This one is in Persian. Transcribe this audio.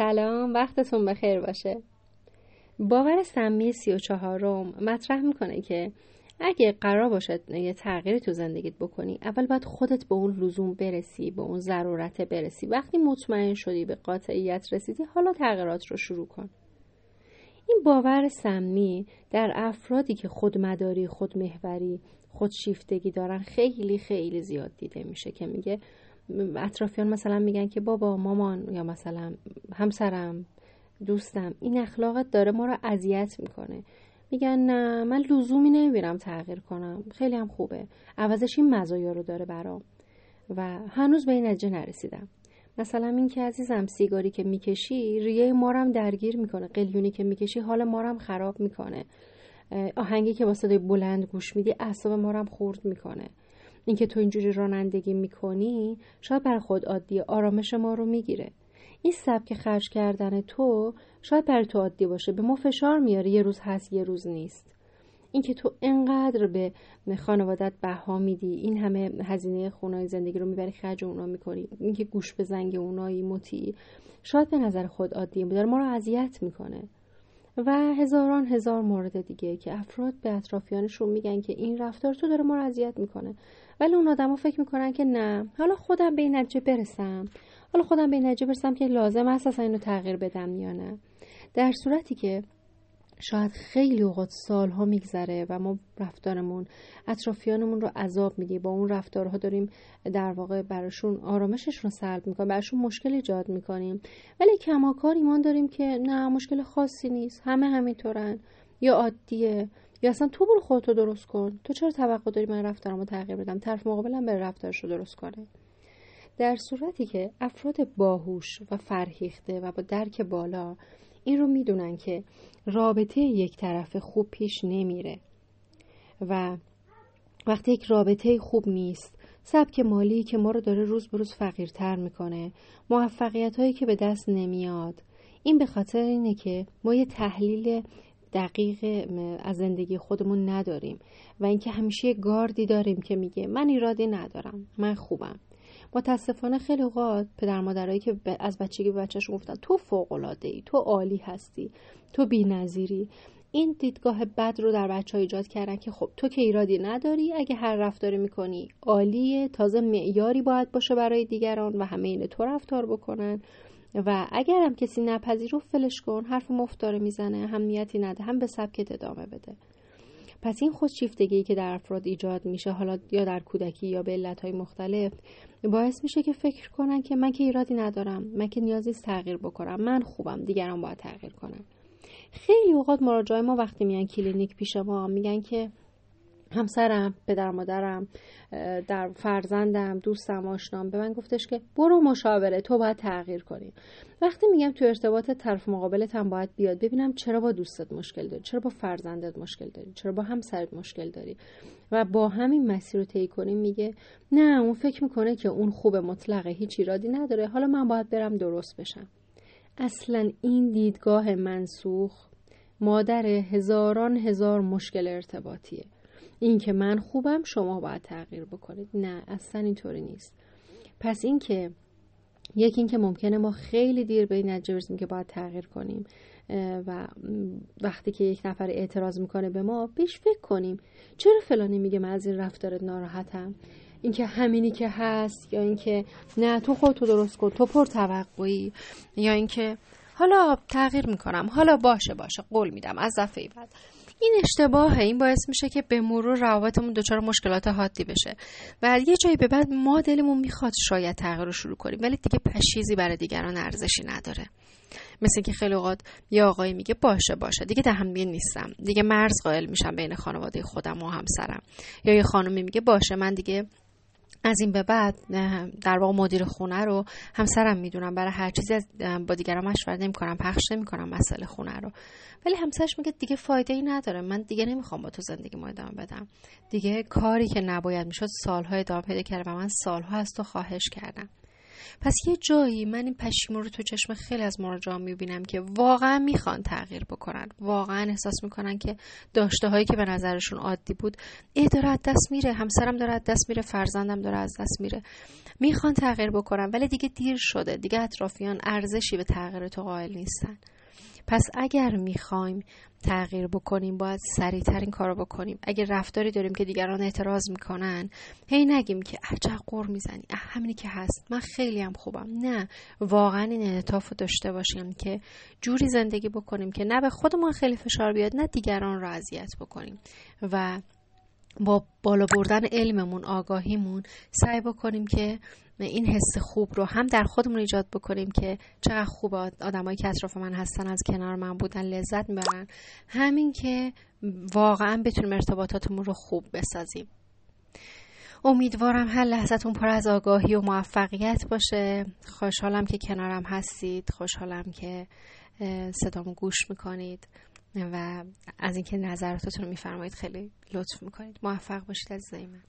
سلام وقتتون بخیر باشه. باور سمی سی و چهارم مطرح می‌کنه که اگه قرار باشد یه تغییری تو زندگیت بکنی اول باید خودت به اون لزوم برسی به اون ضرورت برسی. وقتی مطمئن شدی به قاطعیت رسیدی حالا تغییرات رو شروع کن. این باور سمی در افرادی که خودمداری خودمحوری خودشیفتگی دارن خیلی خیلی زیاد دیده میشه که میگه اطرافیان مثلا میگن که بابا مامان یا مثلا همسرم دوستم این اخلاقت داره ما رو اذیت می‌کنه. میگن نه من لزومی نمی‌بینم تغییر کنم. خیلی هم خوبه. عوضش این مزایا رو داره برام. و هنوز به این نتیجه نرسیدم. مثلا این که عزیزم سیگاری که می‌کشی ریه مارم درگیر می‌کنه. قلیونی که می‌کشی حال مارم خراب می‌کنه. آهنگی که با صدای بلند گوش میدی اعصاب مارم خورد می‌کنه. اینکه تو اینجوری رانندگی می‌کنی شاید بر خود عادی آرامش ما رو می‌گیره. این سبک خرج کردن تو شاید برای تو عادی باشه. به ما فشار میاره. یه روز هست یه روز نیست. اینکه تو انقدر به خانوادت بها میدی این همه هزینه خونای زندگی رو می‌بری خرج اونا می‌کنی. اینکه گوش به زنگ اونایی مطیع شاید به نظر خود عادی داره ما رو اذیت می‌کنه. و هزاران هزار مورد دیگه که افراد به اطرافیانشون میگن که این رفتار تو داره ما رو اذیت می‌کنه. ولی اون آدما فکر می‌کنن که نه. حالا خودم به این نتیجه برسم. حالا خودم به این نتیجه برسم که لازم است اصلا اینو تغییر بدم یا نه. در صورتی که شاید خیلی اوقات سالها میگذره و ما رفتارمون اطرافیانمون رو عذاب میدی با اون رفتارها داریم در واقع براشون آرامششون رو سلب می‌کنیم براشون مشکل ایجاد می‌کنیم. ولی کماکار ایمان داریم که نه مشکل خاصی نیست. همه همینطورن. یا عادیه. یا اصلا تو برو خودتو درست کن. تو چرا توقع داری من رفتارمو تغییر بدم؟ طرف مقابلم بره رفتارش رو درست کنه. در صورتی که افراد باهوش و فرهیخته و با درک بالا این رو می‌دونن که رابطه یک طرف خوب پیش نمیره. و وقتی یک رابطه خوب نیست سبک مالی که ما رو داره روز به روز فقیرتر می‌کنه موفقیت هایی که به دست نمیاد این به خاطر اینه که ما یه تحلیل دقیق از زندگی خودمون نداریم و اینکه همیشه یه گاردی داریم که میگه من ایرادی ندارم من خوبم. متاسفانه خیلی اوقات پدر مادرایی که از بچگی به بچهشون گفتن تو فوق ای تو عالی هستی تو بی‌نظیری. این دیدگاه بد رو در بچه ها ایجاد کردن که خب تو که ایرادی نداری اگه هر رفتاری می‌کنی عالیه تازه معیاری باید باشه برای دیگران و همه این تو رفتار بکنن. و اگر هم کسی نپذیر رو فلش کن حرف مفت داره می‌زنه هم نیتی نده هم به سبکت ادامه بده. پس این خودشیفتگی که در افراد ایجاد میشه حالا یا در کودکی یا به علتهای مختلف باعث میشه که فکر کنن که من که ایرادی ندارم من که نیازی تغییر بکنم من خوبم دیگران باید تغییر کنن. خیلی اوقات مراجعه ما وقتی میان کلینیک پیش ما میگن که همسرم پدر مادرم در فرزندم دوستم آشنام به من گفتش که برو مشاوره تو باید تغییر کنی. وقتی میگم تو ارتباط طرف مقابلت هم باید بیاد ببینم چرا با دوستت مشکل داری چرا با فرزندت مشکل داری چرا با همسرت مشکل داری. و با همین مسیر رو طی کنیم میگه نه اون فکر می‌کنه که اون خوب مطلقه هیچ ایرادی نداره. حالا من باید برم درست بشم. اصلا این دیدگاه منسوخ مادر هزاران هزار مشکل ارتباطیه. این که من خوبم شما باید تغییر بکنید. نه اصلا اینطوری نیست. پس اینکه یکی اینکه ممکنه ما خیلی دیر به این نتیجه برسیم که باید تغییر کنیم و وقتی که یک نفر اعتراض می‌کنه به ما پیش فکر کنیم. چرا فلانی میگه من از این رفتارت ناراحتم؟ اینکه همینی که هست یا اینکه نه تو خودتو درست کن تو پر توقعی یا اینکه حالا تغییر می‌کنم. حالا باشه باشه. قول میدم. از دفعه بعد. این اشتباهه. این باعث میشه که به مرور روابطمون دچار مشکلات حادی بشه. و یه جایی به بعد ما دلمون می‌خواد شاید تغییر رو شروع کنیم ولی دیگه پشیزی برای دیگران ارزشی نداره. مثل که خیلی اوقات یه آقایی میگه باشه باشه. دیگه تحمیل نیستم. دیگه مرز قائل میشم بین خانواده خودم و همسرم. یا یه خانمی میگه باشه. من دیگه از این به بعد در واقع مدیر خونه رو همسرم می‌دونم. برای هر چیزی با دیگران مشورت نمی‌کنم پخش نمی‌کنم مسئله خونه رو. ولی همسرش میگه دیگه فایده ای نداره. من دیگه نمی‌خوام با تو زندگی ما ادامه بدم. دیگه کاری که نباید می‌شد سالها ادامه پیدا کرده و من سالها از تو خواهش کردم. پس یه جایی من این پشیمون رو تو چشم خیلی از مراجعان می‌بینم که واقعا می‌خوان تغییر بکنن. واقعا احساس می‌کنن که داشته هایی که به نظرشون عادی بود ای داره از دست میره همسرم داره از دست میره فرزندم داره از دست میره. می‌خوان تغییر بکنن ولی دیگه دیر شده. دیگه اطرافیان ارزشی به تغییر تو قائل نیستن. پس اگر می‌خوایم تغییر بکنیم باید سریعتر این کارو بکنیم. اگر رفتاری داریم که دیگران اعتراض می‌کنن هی نگیم که عجب قر می‌زنی. همینی که هست. من خیلی هم خوبم. نه واقعا این انعطاف رو داشته باشیم که جوری زندگی بکنیم که نه به خودمون خیلی فشار بیاد نه دیگران رو اذیت بکنیم. و با بالا بردن علممون آگاهیمون سعی بکنیم که این حس خوب رو هم در خودمون ایجاد بکنیم که چقدر خوب آدمایی که اطراف من هستن از کنار من بودن لذت می‌برن. همین که واقعا بتونیم ارتباطاتمون رو خوب بسازیم. امیدوارم هر لحظتون پر از آگاهی و موفقیت باشه. خوشحالم که کنارم هستید. خوشحالم که صدامو گوش می‌کنید و از اینکه نظراتتون رو میفرمایید خیلی لطف می‌کنید. موفق باشید از من.